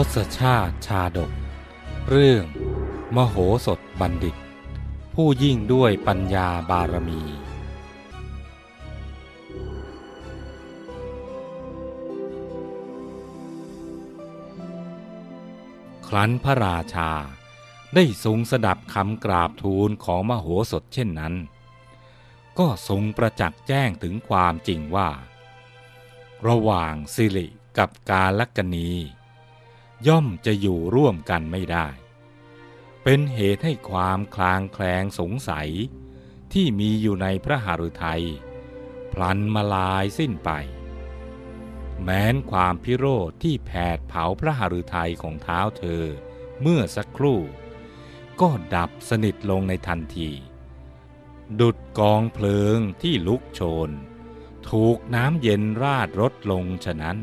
ทศชาติชาดก เรื่อง มโหสถบัณฑิต ผู้ยิ่งด้วยปัญญาบารมี ครั้นพระราชาได้ทรงสดับคำกราบทูลของมโหสถเช่นนั้น ก็ทรงประจักษ์แจ้งถึงความจริงว่า ระหว่างสิริกับกาลกนี ย่อมจะอยู่ร่วมกันไม่ได้ เป็นเหตุให้ความคลางแคลงสงสัยที่มีอยู่ในพระหฤทัยพลันมาลายสิ้นไป แม้นความพิโรธที่แผดเผาพระหฤทัยของเท้าเธอเมื่อสักครู่ ก็ดับสนิทลงในทันที ดุดกองเพลิงที่ลุกโชน ถูกน้ำเย็นราดรดลงฉะนั้น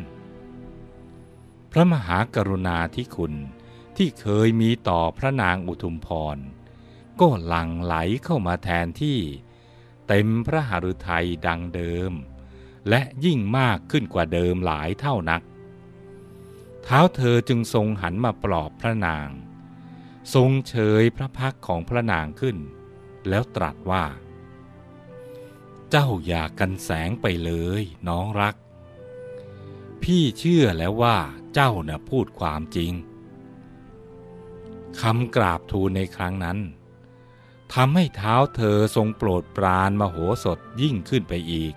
พระมหากรุณาธิคุณที่เคยมีต่อพระนางอุทุมพร ก็หลั่งไหลเข้ามาแทนที่ เต็มพระหฤทัยดังเดิม และยิ่งมากขึ้นกว่าเดิมหลายเท่านัก เท้าเธอจึงทรงหันมาปลอบพระนาง ทรงเฉยพระพักของพระนางขึ้น แล้วตรัสว่า เจ้าอย่ากันแสงไปเลยน้องรัก พี่เชื่อแล้วว่า เจ้าน่ะพูดความจริงคำกราบทูลในครั้งนั้นทำให้เท้าเธอทรงโปรดปรานมโหสถยิ่งขึ้นไปอีก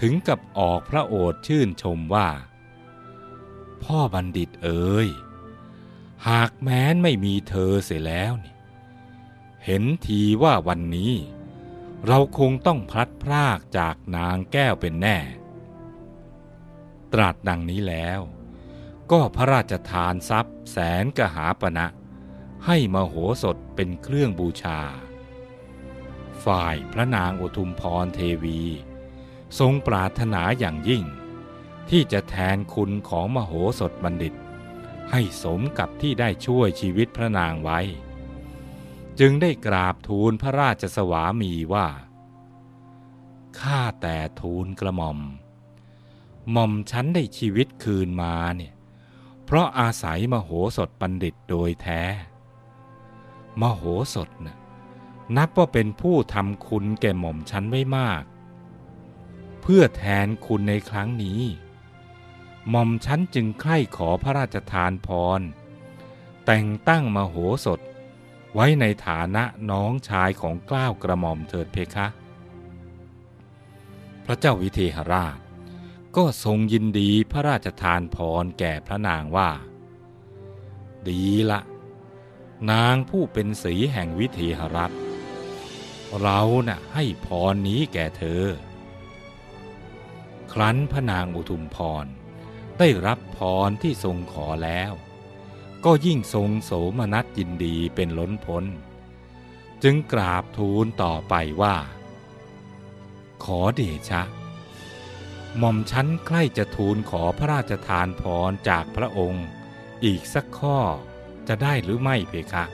ถึงกับออกพระโอษฐ์ชื่นชมว่า พ่อบัณฑิตเอ๋ยหากแม้นไม่มีเธอเสียแล้วนี่เห็นทีว่าวันนี้ เราคงต้องพลัดพรากจากนางแก้วเป็นแน่ ตรัสดังนี้แล้ว ก็พระราชทานทรัพย์แสนกหาปณะให้มโหสถเป็นเครื่องบูชา ฝ่ายพระนางอทุมพรเทวี ทรงปรารถนาอย่างยิ่ง ที่จะแทนคุณของมโหสถบัณฑิต ให้สมกับที่ได้ช่วยชีวิตพระนางไว้ จึงได้กราบทูลพระราชสวามีว่า ข้าแต่ทูลกระหม่อม หม่อมฉันได้ชีวิตคืนมาเนี่ย เพราะอาศัยมโหสถบัณฑิตโดยแท้ มโหสถนะนับว่าเป็นผู้ทำคุณแก่หม่อมฉันไว้มาก เพื่อแทนคุณในครั้งนี้ หม่อมฉันจึงใคร่ขอพระราชทานพร แต่งตั้งมโหสถไว้ในฐานะน้องชายของเกล้าวกระหม่อมเถิดเพคะ พระเจ้าวิเทหราช ก็ทรงยินดีพระราชทานพรแก่พระนางว่า ดีละนางผู้เป็นสีแห่งวิเทหรัฐ เราน่ะให้พรนี้แก่เธอ ครั้นพระนางอุทุมพร ได้รับพรที่ทรงขอแล้ว ก็ยิ่งทรงโสมนัสยินดีเป็นล้นพ้น จึงกราบทูลต่อไปว่า ขอเดชะ หม่อมชั้นใกล้จะทูลขอพระราชทานพรจากพระองค์ อีกสักข้อจะได้หรือไม่เพคะ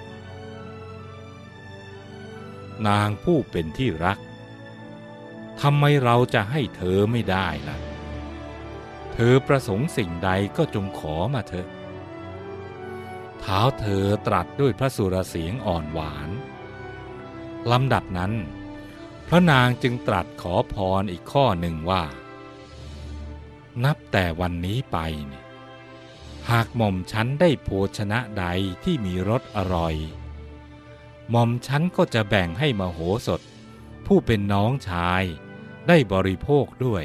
นางผู้เป็นที่รักทำไมเราจะให้เธอไม่ได้ล่ะ เธอประสงค์สิ่งใดก็จงขอมาเถอะเท้าเธอตรัสด้วยพระสุรเสียงอ่อนหวานลำดับนั้น พระนางจึงตรัสขอพรอีกข้อหนึ่งว่า นับแต่วันนี้ไปเนี่ยหากหม่อมฉันได้โภชนะใดที่มีรสอร่อย หม่อมฉันก็จะแบ่งให้มโหสถ ผู้เป็นน้องชายได้บริโภคด้วย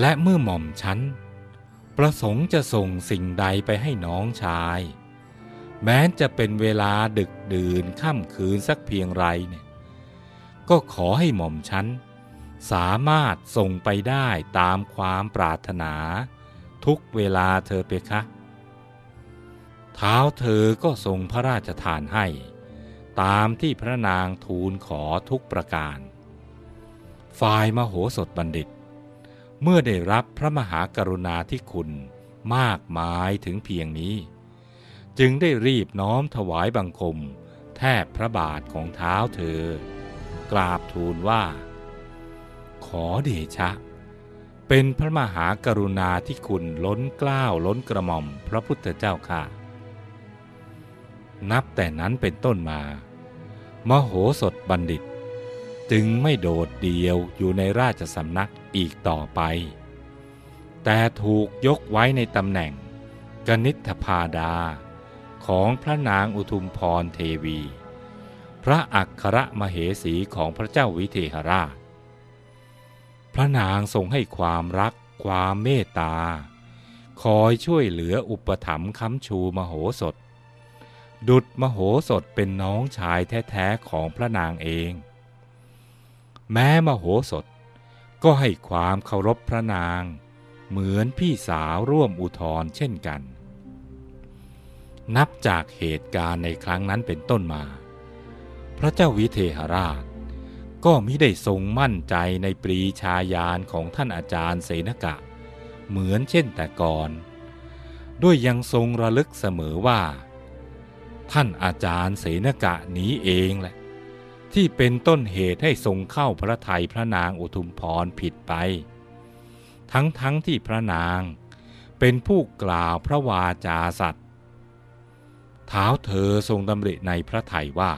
และเมื่อหม่อมฉันประสงค์จะส่งสิ่งใดไปให้น้องชาย แม้จะเป็นเวลาดึกดื่นค่ำคืนสักเพียงไรเนี่ยก็ขอให้หม่อมฉัน สามารถส่งไปได้ตามความปรารถนา ทุกเวลาเธอเปคะ เท้าเธอก็ทรงพระราชทานให้ ตามที่พระนางทูลขอทุกประการ ฝ่ายมโหสถบัณฑิต เมื่อได้รับพระมหากรุณาธิคุณมากมายถึงเพียงนี้ จึงได้รีบน้อมถวายบังคม แทบพระบาทของเท้าเธอ กราบทูลว่า อเดชะ เป็นพระมหากรุณาที่คุณล้นกล้าวล้นกระหม่อมพระพุทธเจ้าค่ะ นับแต่นั้นเป็นต้นมา มโหสถบัณฑิต จึงไม่โดดเดี่ยวอยู่ในราชสำนักอีกต่อไป แต่ถูกยกไว้ในตำแหน่งกนิษฐพาดาของพระนางอุทุมพรเทวี พระอัครมเหสีของพระเจ้าวิเทหราช พระนางทรงให้ความรัก ความเมตตา คอยช่วยเหลืออุปถัมภ์ค้ำชูมโหสถ ดุดมโหสถเป็นน้องชายแท้ๆของพระนางเอง แม้มโหสถก็ให้ความเคารพพระนาง เหมือนพี่สาวร่วมอุทธรเช่นกัน นับจากเหตุการณ์ในครั้งนั้นเป็นต้นมา พระเจ้าวิเทหราช ก็มิได้ทรงมั่นใจในปรีชาญาณของท่านอาจารย์เสนกะ เหมือนเช่นแต่ก่อน ด้วยยังทรงระลึกเสมอว่า ท่านอาจารย์เสนกะนี้เองแหละ ที่เป็นต้นเหตุให้ทรงเข้าพระทัยพระนางอุทุมพรผิดไป ทั้งทั้งที่พระนางเป็นผู้กล่าวพระวาจาสัตย์เท้าเธอทรงดำริในพระไทยว่า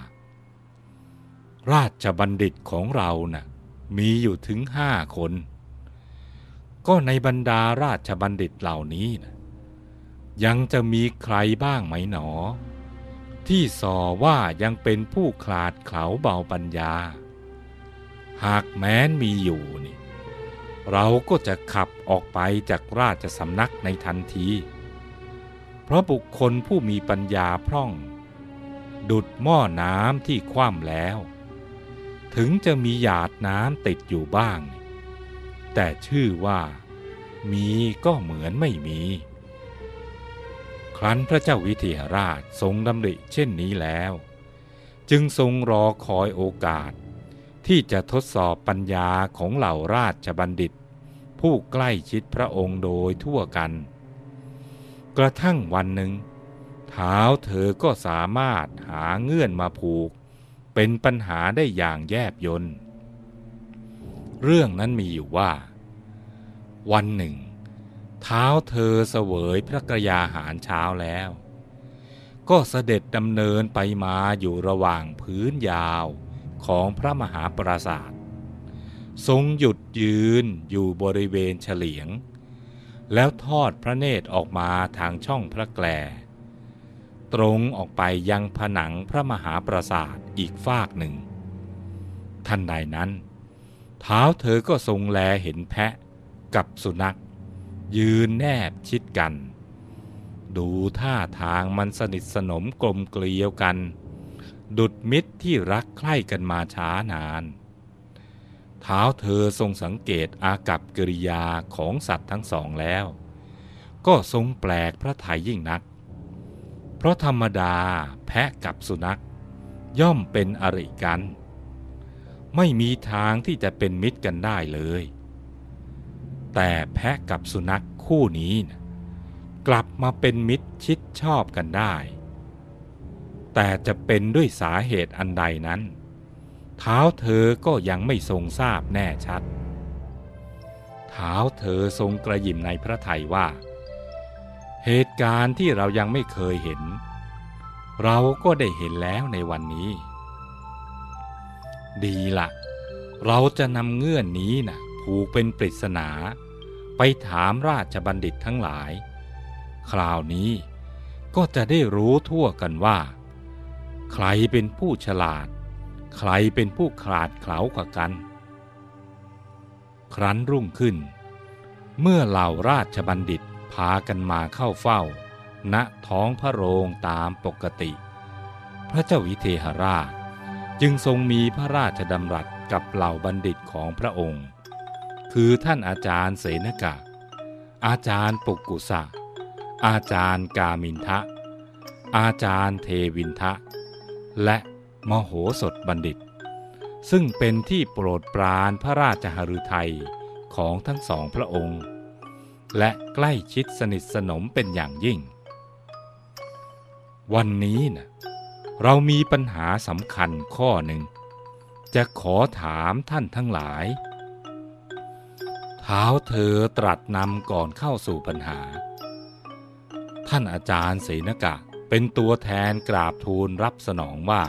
ราชบัณฑิตของเรานะ่ะมีอยู่ถึงห้าคน ก็ในบรรดาราชบัณฑิตเหล่านี้นะยังจะมีใครบ้างไหมหนอ ที่สอว่ายังเป็นผู้ขลาดเขาเบาปัญญา หากแม้นมีอยู่นี่เราก็จะขับออกไปจากราชสำนักในทันที เพราะบุคคลผู้มีปัญญาพร่อง ดุดหม้อน้ำที่คว่ำแล้ว ถึงจะมีหยาดน้ำติดอยู่บ้าง แต่ชื่อว่า มีก็เหมือนไม่มี ครั้นพระเจ้าวิเทหราชทรงดำริเช่นนี้แล้ว จึงทรงรอคอยโอกาส ที่จะทดสอบปัญญาของเหล่าราชบัณฑิต ผู้ใกล้ชิดพระองค์โดยทั่วกัน กระทั่งวันหนึ่งเท้าเธอก็สามารถหาเงื่อนมาผูก เป็นปัญหาได้อย่างแยบยนเรื่องนั้นมีอยู่ว่า วันหนึ่ง เท้าเธอเสวยพระกยาหารเช้าแล้ว ก็เสด็จดำเนินไปมาอยู่ระหว่างพื้นยาวของพระมหาปราศาสตร์ทรงหยุดยืนอยู่บริเวณเฉลียง แล้วทอดพระเนตรออกมาทางช่องพระแกล ตรงออกไปยังผนังพระมหาปราสาทอีกฟากหนึ่งทันใดนั้น เท้าเธอก็ทรงแลเห็นแพะกับสุนัข ยืนแนบชิดกัน ดูท่าทางมันสนิทสนมกลมเกลียวกัน ดุดมิตรที่รักใคร่กันมาช้านาน เท้าเธอทรงสังเกตอากับกิริยาของสัตว์ทั้งสองแล้ว ก็ทรงแปลกพระทัยยิ่งนัก ราะธรรมดาแพะกับสุนัข ย่อมเป็นอริกัน ไม่มีทางที่จะเป็นมิตรกันได้เลย แต่แพะกับสุนัขคู่นี้นะกลับมาเป็นมิตรชิดชอบกันได้ แต่จะเป็นด้วยสาเหตุอันใดนั้น เท้าเธอก็ยังไม่ทรงทราบแน่ชัด เท้าเธอทรงกระยิมในพระทัยว่า เหตุการณ์ที่เรายังไม่เคยเห็น เราก็ได้เห็นแล้วในวันนี้ ดีละเราจะนำเงื่อนนี้นะ่ะผูกเป็นปริศนา ไปถามราชบัณฑิตทั้งหลาย คราวนี้ก็จะได้รู้ทั่วกันว่า ใครเป็นผู้ฉลาด ใครเป็นผู้ขาดเขลากว่ากัน ครั้นรุ่งขึ้น เมื่อเหล่าราชบัณฑิต พากันมาเข้าเฝ้า ณท้องพระโรงตามปกติ พระเจ้าวิเทหราช จึงทรงมีพระราชดำรัสกับเหล่าบัณฑิตของพระองค์ คือท่านอาจารย์เสนกะ อาจารย์ปุกุสะ อาจารย์กามินทะ อาจารย์เทวินทะ และมโหสถบัณฑิต ซึ่งเป็นที่โปรดปรานพระราชหฤทัยของทั้งสองพระองค์ และใกล้ชิดสนิทสนมเป็นอย่างยิ่ง วันนี้นะเรามีปัญหาสำคัญข้อหนึ่ง จะขอถามท่านทั้งหลายเท้าเธอตรัสนำก่อนเข้าสู่ปัญหา ท่านอาจารย์เสนกะเป็นตัวแทนกราบทูลรับสนองว่า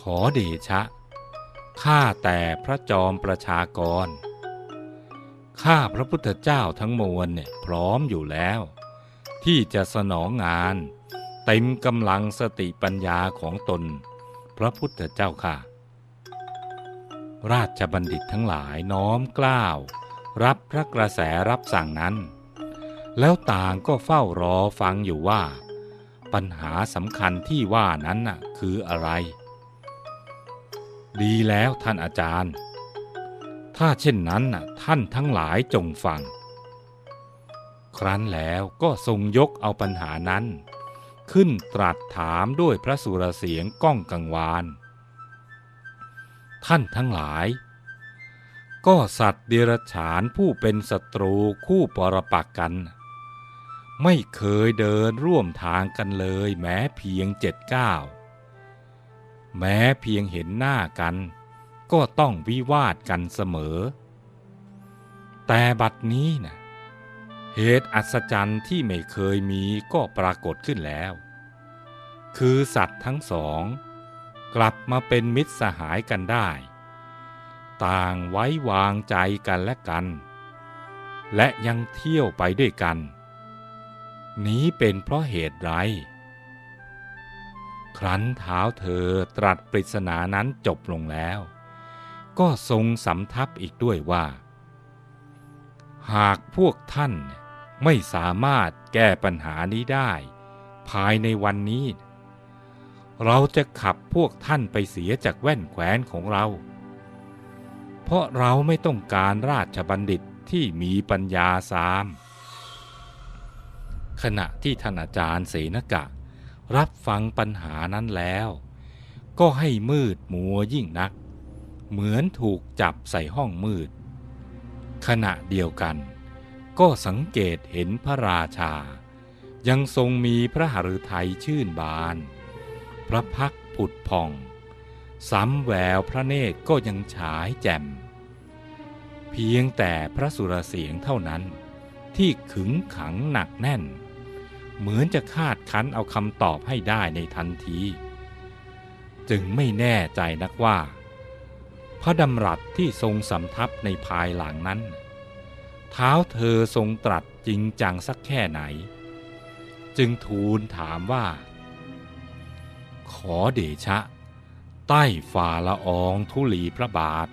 ขอเดชะ ข้าแต่พระจอมประชากร ข้าพระพุทธเจ้าทั้งมวลเนี่ยพร้อมอยู่แล้ว ที่จะสนองงาน เต็มกำลังสติปัญญาของตน พระพุทธเจ้าค่ะ ราชบัณฑิตทั้งหลายน้อมกล้าว รับพระกระแสรับสั่งนั้น แล้วต่างก็เฝ้ารอฟังอยู่ว่า ปัญหาสำคัญที่ว่านั้นน่ะคืออะไร ดีแล้วท่านอาจารย์ ถ้าเช่นนั้นนะท่านทั้งหลายจงฟัง ครั้นแล้วก็ทรงยกเอาปัญหานั้น ขึ้นตรัสถามด้วยพระสุรเสียงก้องกังวาน ท่านทั้งหลาย ก็สัตว์เดรัจฉานผู้เป็นศัตรูคู่ปรปักกัน ไม่เคยเดินร่วมทางกันเลยแม้เพียงเจ็ดก้าวแม้เพียงเห็นหน้ากัน ก็ต้องวิวาทกันเสมอ แต่บัดนี้นะเหตุอัศจรรย์ที่ไม่เคยมีก็ปรากฏขึ้นแล้ว คือสัตว์ทั้งสอง กลับมาเป็นมิตรสหายกันได้ ต่างไว้วางใจกันและกัน และยังเที่ยวไปด้วยกัน นี้เป็นเพราะเหตุไรครั้นเท้าเธอตรัสปริศนานั้นจบลงแล้ว ก็ทรงสำทับอีกด้วยว่า หากพวกท่านไม่สามารถแก้ปัญหานี้ได้ ภายในวันนี้ เราจะขับพวกท่านไปเสียจากแว่นแขวนของเรา เพราะเราไม่ต้องการราชบัณฑิตที่มีปัญญาสาม ขณะที่ท่านอาจารย์เสนกะ รับฟังปัญหานั้นแล้ว ก็ให้มืดมัวยิ่งนัก เหมือนถูกจับใส่ห้องมืด ขณะเดียวกัน ก็สังเกตเห็นพระราชา ยังทรงมีพระหฤทัยชื่นบาน พระพักผุดผ่องซ้ำแววพระเนตรก็ยังฉายแจ่ม เพียงแต่พระสุรเสียงเท่านั้น ที่ขึงขังหนักแน่น เหมือนจะคาดคั้นเอาคำตอบให้ได้ในทันที จึงไม่แน่ใจนักว่า พระดำรัสที่ทรงสำทับในภายหลังนั้น เท้าเธอทรงตรัสจริงจังสักแค่ไหน จึงทูลถามว่า ขอเดชะ ใต้ฝ่าละอองธุลีพระบาท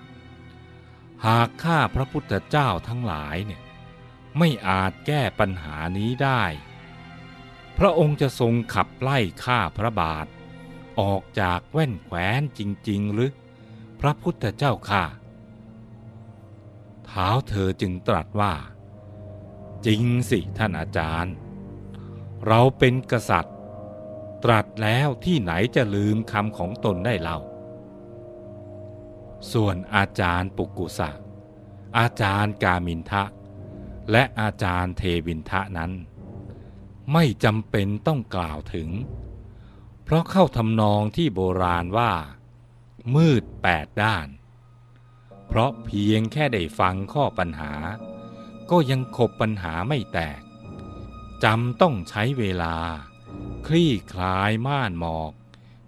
หากข้าพระพุทธเจ้าทั้งหลายเนี่ยไม่อาจแก้ปัญหานี้ได้ พระองค์จะทรงขับไล่ข้าพระบาท ออกจากแว่นแขวนจริง ๆ หรือ ระพุทธเจ้าข้าเท้าเธอจึงตรัสว่า จริงสิท่านอาจารย์ เราเป็นกษัตริย์ ตรัสแล้วที่ไหนจะลืมคำของตนได้เล่า ส่วนอาจารย์ปุกุสะอาจารย์กามินทะ และอาจารย์เทวินทะนั้น ไม่จำเป็นต้องกล่าวถึง เพราะเข้าทำนองที่โบราณว่า มืดแปดด้าน เพราะเพียงแค่ได้ฟังข้อปัญหา ก็ยังขบปัญหาไม่แตกจำต้องใช้เวลา คลี่คลายม่านหมอก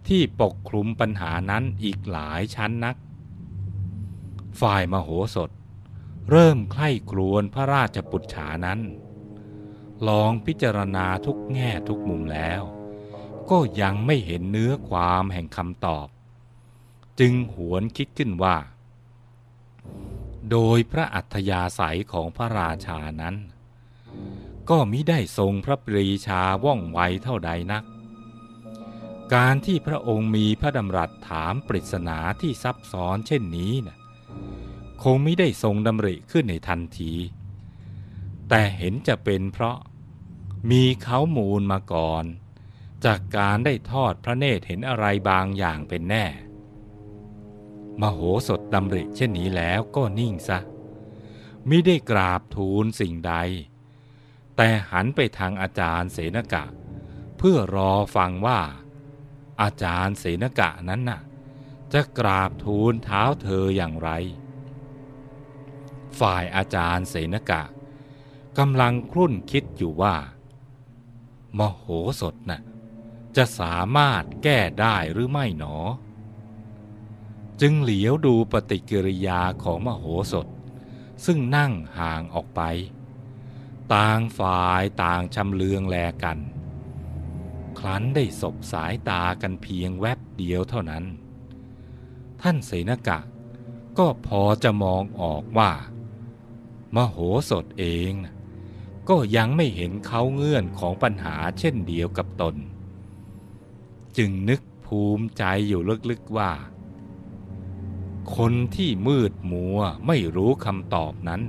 ที่ปกคลุมปัญหานั้นอีกหลายชั้นนัก ฝ่ายมโหสถ เริ่มใคร่ครวญพระราชปุจฉานั้น ลองพิจารณาทุกแง่ทุกมุมแล้ว ก็ยังไม่เห็นเนื้อความแห่งคำตอบ จึงหวนคิดขึ้นว่า โดยพระอัธยาศัยของพระราชานั้น ก็มิได้ทรงพระปรีชาว่องไวเท่าใดนัก การที่พระองค์มีพระดำรัสถามปริศนาที่ซับซ้อนเช่นนี้นะคงไม่ได้ทรงดำริขึ้นในทันที แต่เห็นจะเป็นเพราะมีเขามูลมาก่อน จากการได้ทอดพระเนตรเห็นอะไรบางอย่างเป็นแน่ มโหสถดำริเช่นนี้แล้วก็นิ่งซะมิได้กราบทูลสิ่งใด แต่หันไปทางอาจารย์เสนกะ เพื่อรอฟังว่า อาจารย์เสนกะนั้นน่ะ จะกราบทูลเท้าเธออย่างไร ฝ่ายอาจารย์เสนกะกำลังครุ่นคิดอยู่ว่า มโหสถนะ่ะจะสามารถแก้ได้หรือไม่หนอ จึงเหลียวดูปฏิกิริยาของมโหสถ ซึ่งนั่งห่างออกไป ต่างฝ่ายต่างชำเลืองแลกัน ครั้นได้สบสายตากันเพียงแวบเดียวเท่านั้น ท่านเสนกะ ก็พอจะมองออกว่า มโหสถเองก็ยังไม่เห็นเขาเงื่อนของปัญหาเช่นเดียวกับตน จึงนึกภูมิใจอยู่ลึกๆว่า คนที่มืดมัวไม่รู้คำตอบนั้น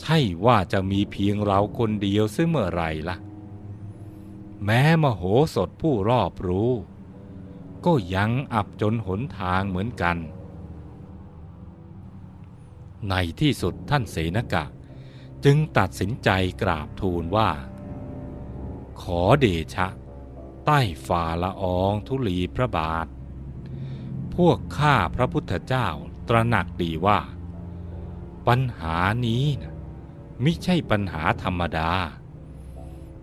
ใช่ว่าจะมีเพียงเราคนเดียวซึ่งเมื่อไรละ่ะ แม้มโหสถผู้รอบรู้ ก็ยังอับจนหนทางเหมือนกัน ในที่สุดท่านเสนกะ จึงตัดสินใจกราบทูลว่า ขอเดชะ ใต้ฝ่าละอองทุลีพระบาท พวกข้าพระพุทธเจ้าตระหนักดีว่า ปัญหานี้นะไม่ใช่ปัญหาธรรมดา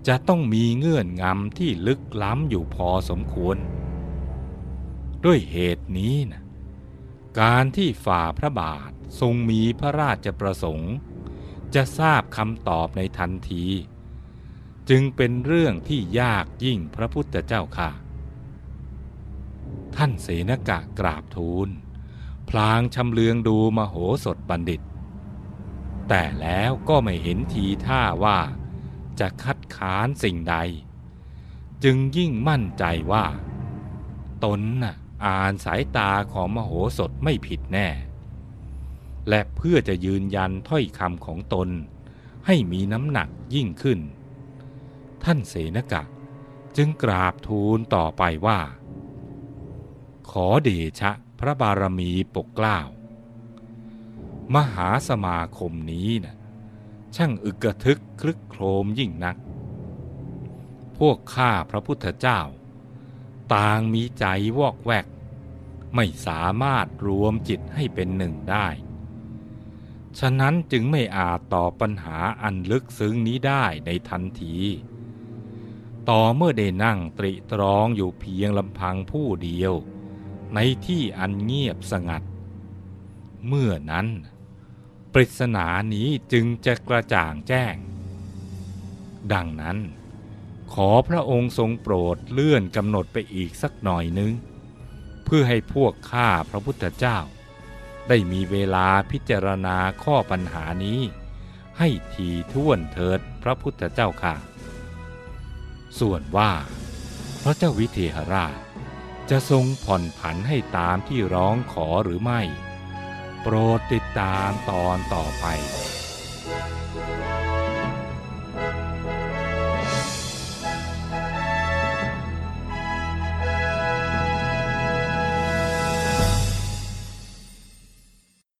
จะต้องมีเงื่อนงำที่ลึกล้ำอยู่พอสมควร ด้วยเหตุนี้นะการที่ฝ่าพระบาททรงมีพระราชประสงค์ จะทราบคำตอบในทันที จึงเป็นเรื่องที่ยากยิ่งพระพุทธเจ้าค่ะ ท่านเสนกะกราบทูล พลางชำเลืองดูมโหสถบัณฑิต แต่แล้วก็ไม่เห็นทีท่าว่าจะคัดค้านสิ่งใด จึงยิ่งมั่นใจว่า ตนน่ะอ่านสายตาของมโหสถไม่ผิดแน่ และเพื่อจะยืนยันถ้อยคำของตนให้มีน้ำหนักยิ่งขึ้น ท่านเสนกะจึงกราบทูลต่อไปว่า ขอเดชะพระบารมีปกเกล้า มหาสมาคมนี้นะช่างอึกกระทึกคลึกโครมยิ่งนัก พวกข้าพระพุทธเจ้า ต่างมีใจวอกแวก ไม่สามารถรวมจิตให้เป็นหนึ่งได้ ฉะนั้นจึงไม่อาจตอบปัญหาอันลึกซึ้งนี้ได้ในทันที ต่อเมื่อได้นั่งตริตรองอยู่เพียงลำพังผู้เดียว ในที่อันเงียบสงัด เมื่อนั้น ปริศนานี้จึงจะกระจ่างแจ้ง ดังนั้น ขอพระองค์ทรงโปรดเลื่อนกำหนดไปอีกสักหน่อยนึง เพื่อให้พวกข้าพระพุทธเจ้า ได้มีเวลาพิจารณาข้อปัญหานี้ ให้ทีท่วนเถิดพระพุทธเจ้าค่ะ ส่วนว่าพระเจ้าวิเทหราช จะทรงผ่อนผันให้ตามที่ร้องขอหรือไม่ โปรดติดตามตอนต่อไป「